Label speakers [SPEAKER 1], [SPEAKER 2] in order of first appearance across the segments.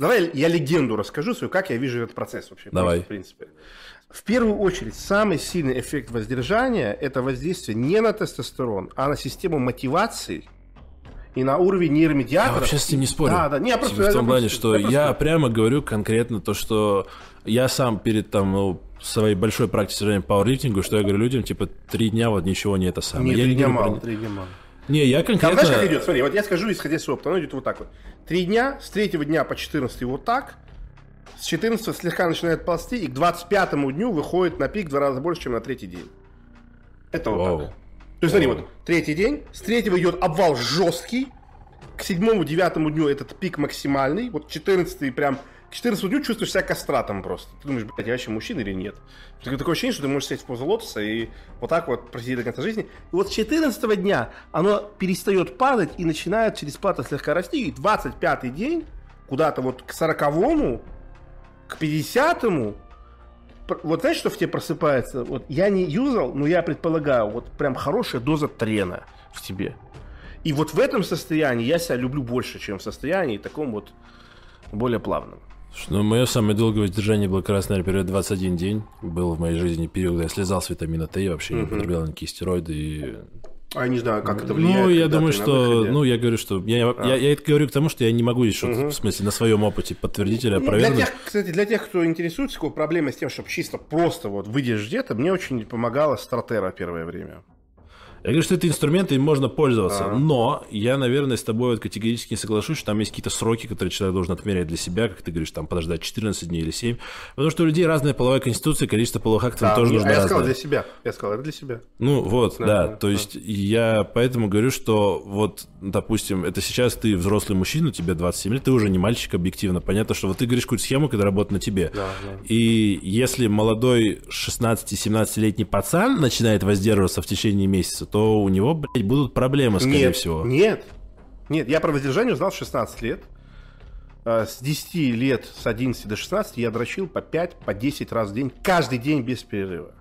[SPEAKER 1] Давай я легенду расскажу свою, как я вижу этот процесс вообще.
[SPEAKER 2] Давай.
[SPEAKER 1] Просто, в принципе. В первую очередь, самый сильный эффект воздержания – это воздействие не на тестостерон, а на систему мотивации и на уровень
[SPEAKER 2] Я
[SPEAKER 1] нейромедиаторов.
[SPEAKER 2] вообще с этим не спорю.
[SPEAKER 1] Да, да. Не, я просто-
[SPEAKER 2] Типа в
[SPEAKER 1] я
[SPEAKER 2] том плане,
[SPEAKER 1] просто-
[SPEAKER 2] что
[SPEAKER 1] я просто-
[SPEAKER 2] я прямо говорю конкретно то, что я сам перед там ну, своей большой практикой пауэрлифтингу, что я говорю людям, типа, три дня вот ничего не это самое.
[SPEAKER 1] Нет,
[SPEAKER 2] я
[SPEAKER 1] три
[SPEAKER 2] не
[SPEAKER 1] дня
[SPEAKER 2] говорю про-
[SPEAKER 1] мало, три дня мало.
[SPEAKER 2] Не, я
[SPEAKER 1] Там
[SPEAKER 2] конкретно...
[SPEAKER 1] знаешь, как идет? Смотри, вот я скажу, исходя из опыта, оно идет вот так вот. Три дня, с третьего дня по 14 вот так, с 14 слегка начинает ползти, и к 25 дню выходит на пик в два раза больше, чем на третий день. Это вот
[SPEAKER 2] Вау.
[SPEAKER 1] так. То есть, смотри, вот третий день, с третьего идет обвал жесткий, к седьмому, девятому дню этот пик максимальный, вот 14 прям, к 14 дню чувствуешь себя кастратом просто. Ты думаешь, блядь, я вообще мужчина или нет? Такое ощущение, что ты можешь сесть в позу лотоса и вот так вот просидеть до конца жизни. И вот с 14 дня оно перестает падать и начинает через плату слегка расти. И 25 день, куда-то вот к 40 к 50 пр- вот знаешь, что в тебе просыпается? Вот я не юзал, но я предполагаю, вот прям хорошая доза трена в тебе. И вот в этом состоянии я себя люблю больше, чем в состоянии таком вот более плавном.
[SPEAKER 2] Ну, мое самое долгое воздержание было как раз, наверное, период 21 день. Был в моей жизни период, когда я слезал с витамина Т, и вообще не употреблял никакие стероиды. И...
[SPEAKER 1] А я не знаю, как это влияет.
[SPEAKER 2] Ну, я думаю, что... Ну, я говорю, что... Я, я, я это говорю к тому, что я не могу еще,
[SPEAKER 1] Мгм.
[SPEAKER 2] в смысле, на своем опыте подтвердить или
[SPEAKER 1] Ну, для
[SPEAKER 2] опровергнуть.
[SPEAKER 1] тех, кстати, для тех, кто интересуется, какой проблемой с тем, чтобы чисто просто вот выйдешь где-то, мне очень помогала стратера первое время.
[SPEAKER 2] Я говорю, что это инструменты, им можно пользоваться.
[SPEAKER 1] Ага.
[SPEAKER 2] Но я, наверное, с тобой вот категорически не соглашусь, что там есть какие-то сроки, которые человек должен отмерять для себя, как ты говоришь, там подождать 14 дней или 7. Потому что у людей разная половая конституция, количество половых актов
[SPEAKER 1] Да,
[SPEAKER 2] тоже
[SPEAKER 1] а
[SPEAKER 2] нужно
[SPEAKER 1] я
[SPEAKER 2] разное.
[SPEAKER 1] сказал для себя. Я сказал, это для себя.
[SPEAKER 2] Ну вот,
[SPEAKER 1] Да,
[SPEAKER 2] да,
[SPEAKER 1] да,
[SPEAKER 2] то
[SPEAKER 1] да.
[SPEAKER 2] есть я поэтому говорю, что вот, допустим, это сейчас ты взрослый мужчина, тебе 27 лет, ты уже не мальчик объективно. Понятно, что вот ты говоришь какую-то схему, которая работает на тебе.
[SPEAKER 1] Да, да.
[SPEAKER 2] И если молодой 16-17-летний пацан начинает воздерживаться в течение месяца, то у него, блядь, будут проблемы, скорее
[SPEAKER 1] нет,
[SPEAKER 2] всего.
[SPEAKER 1] Нет, нет, я про воздержание узнал в 16 лет. А, С 10 лет, с 11 до 16 я дрочил по 5, по 10 раз в день, каждый день без перерыва.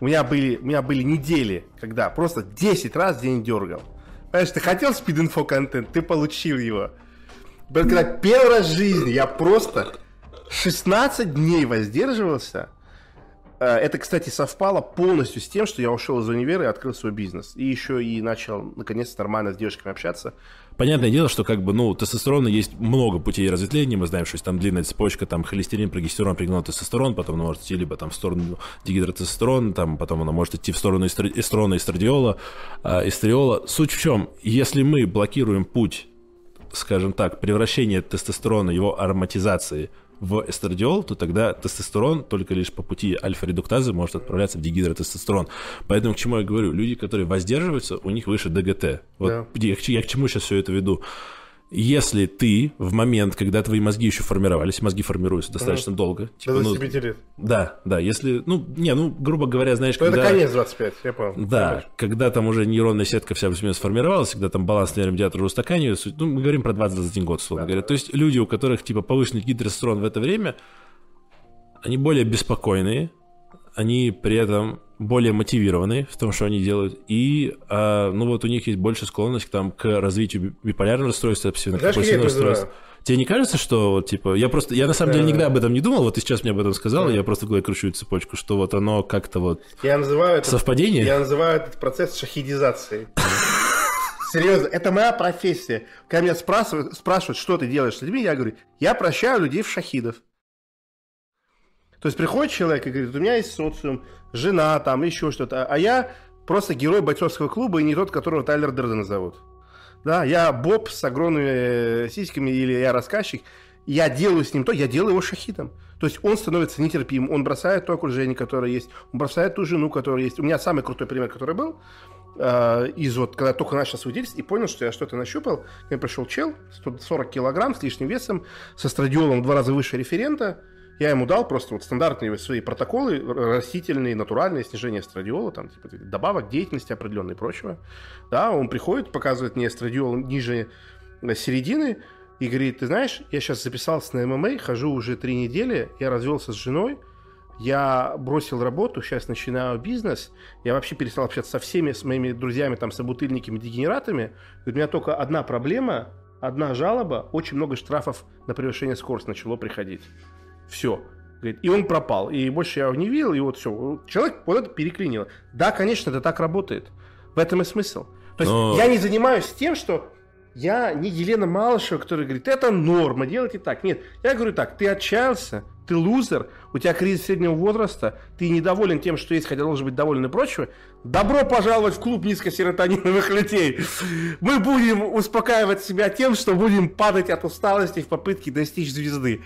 [SPEAKER 1] У меня были, у меня были недели, когда просто 10 раз в день дергал. Понимаешь, ты хотел спид-инфо контент, ты получил его. Когда первый раз в жизни я просто 16 дней воздерживался. Э, Это, кстати, совпало полностью с тем, что я ушел из универа и открыл свой бизнес. И еще и начал, наконец, нормально с девушками общаться.
[SPEAKER 2] Понятное дело, что как бы, ну, тестостерона есть много путей разветвления, мы знаем, что есть там длинная цепочка, там холестерин, прогестерон, пригнал тестостерон, потом она может идти либо там в сторону дигидротестостерона, там потом она может идти в сторону эстро- эстрона, эстрадиола, а, эстриола. Суть в чем, если мы блокируем путь, скажем так, превращения тестостерона, его ароматизации в эстрадиол, то тогда тестостерон только лишь по пути альфа-редуктазы может отправляться в дигидротестостерон. Поэтому к чему я говорю, люди, которые воздерживаются, у них выше ДГТ. Вот
[SPEAKER 1] Да.
[SPEAKER 2] я, я к чему сейчас все это веду? Если ты в момент, когда твои мозги еще формировались, мозги формируются достаточно долго, типа,
[SPEAKER 1] До
[SPEAKER 2] ну,
[SPEAKER 1] 25 лет.
[SPEAKER 2] да, да, если, ну, не, ну, грубо говоря, знаешь,
[SPEAKER 1] Ну, это
[SPEAKER 2] когда...
[SPEAKER 1] конец 25, я понял.
[SPEAKER 2] Да,
[SPEAKER 1] Понимаешь?
[SPEAKER 2] когда там уже нейронная сетка вся плюс-минус сформировалась, когда там баланс нейромедиатора уже устаканивается, ну, мы говорим про 20-21 год, условно говоря. То есть люди, у которых, типа, повышенный гидростерон в это время, они более беспокойные, они при этом более мотивированы в том, что они делают, и, а, ну, вот у них есть больше склонность к, там, к развитию би- биполярного расстройства, обсессивно-компульсивного расстройства. Тебе не кажется, что, вот, типа, я просто, я на самом деле
[SPEAKER 1] Да.
[SPEAKER 2] никогда об этом не думал, вот ты сейчас мне об этом сказал, и я просто в голове кручу цепочку, что вот оно как-то вот
[SPEAKER 1] Я называю это...
[SPEAKER 2] совпадение.
[SPEAKER 1] Я называю этот процесс шахидизацией. Серьезно, это моя профессия. Когда меня спрашивают, спрашивают, что ты делаешь с людьми, я говорю, я прощаю людей в шахидов. То есть приходит человек и говорит, у меня есть социум, жена, там, еще что-то, а я просто герой бойцовского клуба и не тот, которого Тайлер Дерден зовут. Да, я Боб с огромными э, сиськами или я рассказчик, я делаю с ним то, я делаю его шахидом. То есть он становится нетерпимым, он бросает то окружение, которое есть, он бросает ту жену, которая есть. У меня самый крутой пример, который был, э, из вот, когда я только начал свидетельствовать и понял, что я что-то нащупал, ко мне пришел чел, 140 килограмм с лишним весом, со страдиолом в два раза выше референта, я ему дал просто вот стандартные свои протоколы, растительные, натуральные, снижение эстрадиола, там, типа, добавок деятельности определенной и прочего. Да, он приходит, показывает мне эстрадиол ниже середины и говорит, ты знаешь, я сейчас записался на ММА, хожу уже три недели, я развелся с женой, я бросил работу, сейчас начинаю бизнес, я вообще перестал общаться со всеми, с моими друзьями, там, собутыльниками, дегенератами. Говорит, у меня только одна проблема, одна жалоба, очень много штрафов на превышение скорости начало приходить. Все. Говорит, и он пропал. И больше я его не видел, и вот все. Человек вот это переклинило. Да, конечно, это так работает. В этом и смысл. То есть
[SPEAKER 2] Но-
[SPEAKER 1] я не занимаюсь тем, что я не Елена Малышева, которая говорит, это норма, делайте так. Нет, я говорю так, ты отчаялся, ты лузер, у тебя кризис среднего возраста, ты недоволен тем, что есть, хотя должен быть доволен и прочего. Добро пожаловать в клуб низкосеротониновых людей. Мы будем успокаивать себя тем, что будем падать от усталости в попытке достичь звезды.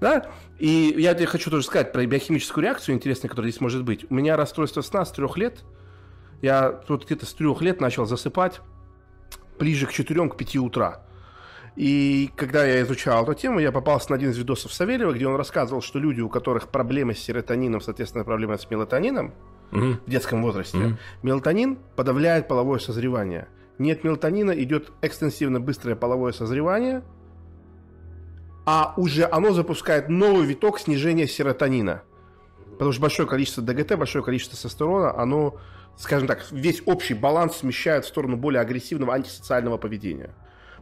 [SPEAKER 1] Да? И я тебе хочу тоже сказать про биохимическую реакцию интересную, которая здесь может быть. У меня расстройство сна с трех лет. Я тут где-то с трех лет начал засыпать ближе к 4 к 5 утра. И когда я изучал эту тему, я попался на один из видосов Савельева, где он рассказывал, что люди, у которых проблемы с серотонином, соответственно, проблемы с мелатонином
[SPEAKER 2] Мгм.
[SPEAKER 1] в детском возрасте,
[SPEAKER 2] Мгм.
[SPEAKER 1] мелатонин подавляет половое созревание. Нет мелатонина, идет экстенсивно быстрое половое созревание, а уже оно запускает новый виток снижения серотонина. Потому что большое количество ДГТ, большое количество тестостерона, оно, скажем так, весь общий баланс смещает в сторону более агрессивного антисоциального поведения.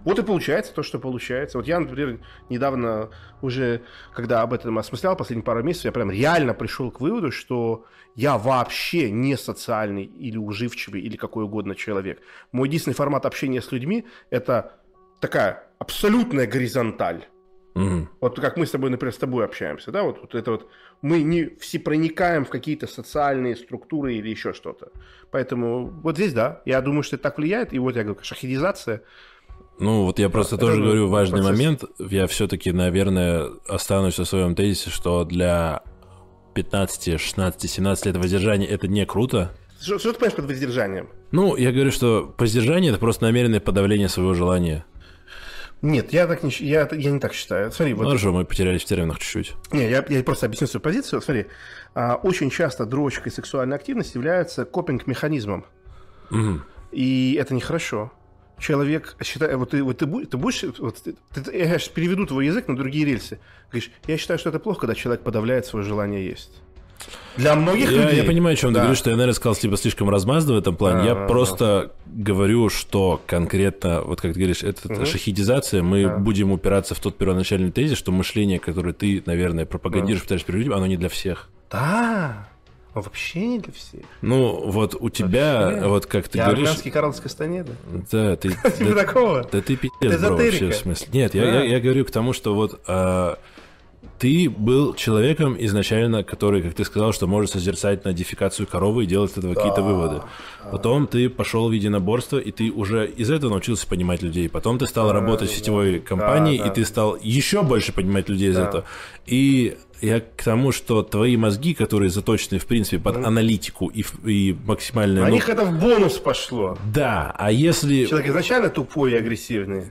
[SPEAKER 1] Вот и получается то, что получается. Вот я, например, недавно уже, когда об этом осмыслял последние пару месяцев, я прям реально пришел к выводу, что я вообще не социальный или уживчивый или какой угодно человек. Мой единственный формат общения с людьми – это такая абсолютная горизонталь.
[SPEAKER 2] Мгм.
[SPEAKER 1] Вот как мы с тобой, например, с тобой общаемся, да, вот, вот это вот, мы не все проникаем в какие-то социальные структуры или еще что-то. Поэтому вот здесь, да, я думаю, что это так влияет, и вот я говорю, шахидизация,
[SPEAKER 2] Ну, вот я просто
[SPEAKER 1] Это
[SPEAKER 2] тоже
[SPEAKER 1] же
[SPEAKER 2] говорю важный
[SPEAKER 1] процесс.
[SPEAKER 2] момент. Я все-таки, наверное, останусь в своем тезисе, что для 15, 16, 17 лет воздержания это не круто.
[SPEAKER 1] что, что ты понимаешь под воздержанием?
[SPEAKER 2] Ну, я говорю, что воздержание это просто намеренное подавление своего желания.
[SPEAKER 1] Нет, я так не, я, я не так считаю. Смотри, вот
[SPEAKER 2] Хорошо, мы потерялись в терминах чуть-чуть.
[SPEAKER 1] Не, я, я просто объясню свою позицию. Смотри, а, очень часто дрочка и сексуальная активность являются копинг-механизмом.
[SPEAKER 2] Мгм.
[SPEAKER 1] И это нехорошо. Человек считает, вот ты, вот ты, ты будешь, вот ты- я сейчас переведу твой язык на другие рельсы. Говоришь, я считаю, что это плохо, когда человек подавляет свое желание есть. Для многих
[SPEAKER 2] Я,
[SPEAKER 1] людей.
[SPEAKER 2] я понимаю, о чем ты
[SPEAKER 1] Да.
[SPEAKER 2] говоришь, что я, наверное, сказал типа слишком размазанно в этом плане.
[SPEAKER 1] Да,
[SPEAKER 2] я
[SPEAKER 1] да,
[SPEAKER 2] просто говорю, что конкретно, вот как ты говоришь, это шахидизация, мы будем упираться в тот первоначальный тезис, что мышление, которое ты, наверное, пропагандируешь, пытаешься привить, оно не для всех.
[SPEAKER 1] Да, он вообще не для всех.
[SPEAKER 2] Ну, вот у тебя,
[SPEAKER 1] Вообще.
[SPEAKER 2] вот как ты
[SPEAKER 1] я
[SPEAKER 2] говоришь...
[SPEAKER 1] армянский Карловской стане, да?
[SPEAKER 2] Да, ты...
[SPEAKER 1] Типа
[SPEAKER 2] да-
[SPEAKER 1] такого.
[SPEAKER 2] Да ты пиздец, бро, вообще, в смысле. Нет, я, я, я говорю к тому, что вот а, ты был человеком изначально, который, как ты сказал, что может созерцать на дефикацию коровы и делать из этого какие-то выводы. Потом ты пошел в единоборство, и ты уже из этого научился понимать людей. Потом ты стал работать в сетевой компании,
[SPEAKER 1] да.
[SPEAKER 2] и ты стал еще больше понимать людей из этого. И я к тому, что твои мозги, которые заточены, в принципе, под аналитику и, и максимальную...
[SPEAKER 1] На
[SPEAKER 2] ну,
[SPEAKER 1] них это в бонус пошло.
[SPEAKER 2] Да, а если...
[SPEAKER 1] Человек изначально тупой и агрессивный.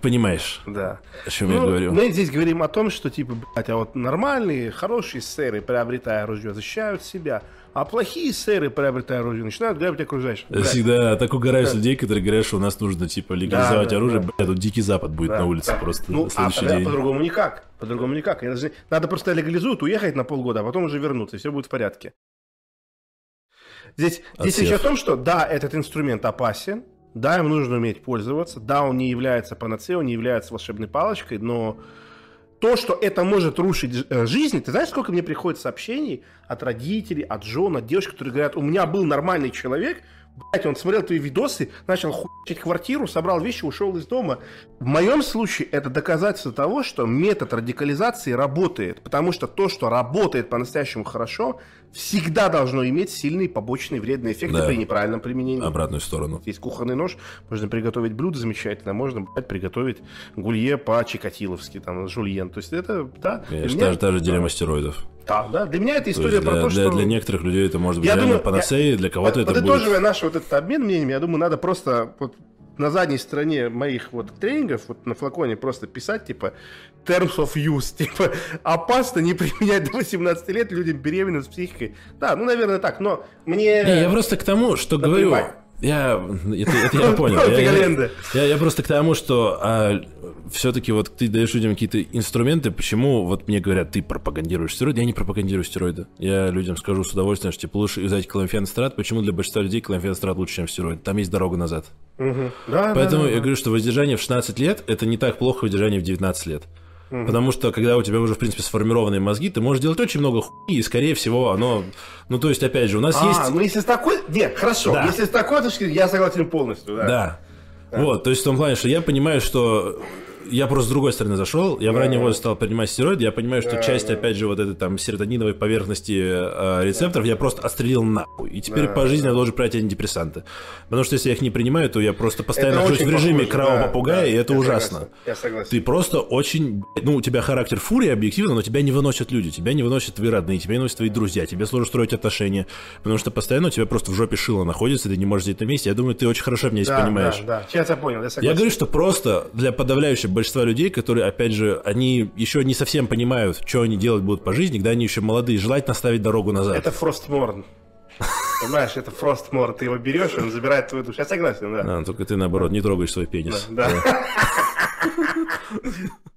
[SPEAKER 2] Понимаешь,
[SPEAKER 1] Да.
[SPEAKER 2] о чем я
[SPEAKER 1] Ну,
[SPEAKER 2] говорю?
[SPEAKER 1] Мы здесь говорим о том, что, типа, блядь, а вот нормальные, хорошие сэры, приобретая оружие, защищают себя, а плохие сэры, приобретая оружие, начинают грабить окружающих.
[SPEAKER 2] Я
[SPEAKER 1] Блядь,
[SPEAKER 2] всегда так угораю с людей, которые говорят, что у нас нужно, типа, легализовать
[SPEAKER 1] Да, да,
[SPEAKER 2] оружие.
[SPEAKER 1] да.
[SPEAKER 2] Бля, тут дикий запад будет
[SPEAKER 1] да,
[SPEAKER 2] на улице
[SPEAKER 1] да.
[SPEAKER 2] просто
[SPEAKER 1] Ну,
[SPEAKER 2] на
[SPEAKER 1] а
[SPEAKER 2] следующий
[SPEAKER 1] тогда
[SPEAKER 2] день.
[SPEAKER 1] по-другому никак. По-другому никак. Даже- Надо просто легализуют, уехать на полгода, а потом уже вернуться, и все будет в порядке. Здесь, здесь речь о том, что да, этот инструмент опасен, да, им нужно уметь пользоваться, да, он не является панацеей, он не является волшебной палочкой, но то, что это может рушить э, жизнь, ты знаешь, сколько мне приходит сообщений от родителей, от жен, от девушек, которые говорят, у меня был нормальный человек, блядь, он смотрел твои видосы, начал хуячить квартиру, собрал вещи, ушел из дома. В моем случае это доказательство того, что метод радикализации работает, потому что то, что работает по-настоящему хорошо, всегда должно иметь сильные побочные вредные эффекты
[SPEAKER 2] Да.
[SPEAKER 1] при неправильном применении.
[SPEAKER 2] Обратную сторону.
[SPEAKER 1] Есть кухонный нож, можно приготовить блюдо замечательно, можно блядь, приготовить гулье по-чикатиловски, там, жульен. То есть это, да.
[SPEAKER 2] Конечно,
[SPEAKER 1] меня-
[SPEAKER 2] даже, даже дилемма стероидов.
[SPEAKER 1] Да, да. Для меня это
[SPEAKER 2] То
[SPEAKER 1] история про
[SPEAKER 2] для,
[SPEAKER 1] то, что...
[SPEAKER 2] для некоторых людей это может быть
[SPEAKER 1] Я
[SPEAKER 2] реально
[SPEAKER 1] думаю,
[SPEAKER 2] панацеей, для кого-то это будет...
[SPEAKER 1] Подытоживая наш вот этот обмен мнениями, я думаю, надо просто вот на задней стороне моих вот тренингов, вот на флаконе просто писать, типа, terms of use, типа, опасно не применять до 18 лет людям беременным с психикой. Да, ну, наверное, так, но мне...
[SPEAKER 2] Не, я просто к тому, что говорю. Я, это, это я понял. Я, я, я, просто к тому, что а, все-таки вот ты даешь людям какие-то инструменты, почему вот мне говорят, ты пропагандируешь стероиды, я не пропагандирую стероиды. Я людям скажу с удовольствием, что типа лучше взять клоамфенстрат, почему для большинства людей клоамфенстрат лучше, чем стероид. Там есть дорога назад.
[SPEAKER 1] Угу. Да,
[SPEAKER 2] Поэтому
[SPEAKER 1] да, да,
[SPEAKER 2] я говорю, что воздержание в 16 лет это не так плохо воздержание в 19 лет. Угу. Потому что, когда у тебя уже, в принципе, сформированные мозги, ты можешь делать очень много хуйни, и, скорее всего, оно... Ну, то есть, опять же, у нас
[SPEAKER 1] а,
[SPEAKER 2] есть...
[SPEAKER 1] ну, если с такой... Нет, хорошо. Да. Если с такой точки я согласен полностью, да.
[SPEAKER 2] Да. да. Вот, то есть, в том плане, что я понимаю, что я просто с другой стороны зашел. Я в раннем возрасте стал принимать стероиды. Я понимаю, что часть, опять же, вот этой там серотониновой поверхности э, рецепторов я просто отстрелил нахуй. И теперь по жизни я должен принять антидепрессанты. Потому что если я их не принимаю, то я просто постоянно нахожусь в режиме кровавого попугая, и это ужасно.
[SPEAKER 1] Я согласен.
[SPEAKER 2] Ты просто очень... Ну, у тебя характер фурии объективно, но тебя не выносят люди. Тебя не выносят твои родные, тебя не выносят твои друзья. Тебе сложно строить отношения. Потому что постоянно у тебя просто в жопе шило находится, ты не можешь сидеть на месте. Я думаю, ты очень хорошо меня здесь
[SPEAKER 1] да,
[SPEAKER 2] понимаешь.
[SPEAKER 1] Да, да. Сейчас я понял, я согласен.
[SPEAKER 2] Я говорю, что просто для подавляющего большинства людей, которые опять же, они еще не совсем понимают, что они делать будут по жизни, когда они еще молодые, желательно ставить дорогу назад.
[SPEAKER 1] Это Фростморн. Понимаешь, это Фростмор, ты его берешь, он забирает твою душу. Я согласен, да.
[SPEAKER 2] А, только ты наоборот не трогаешь свой пенис.
[SPEAKER 1] Да. да.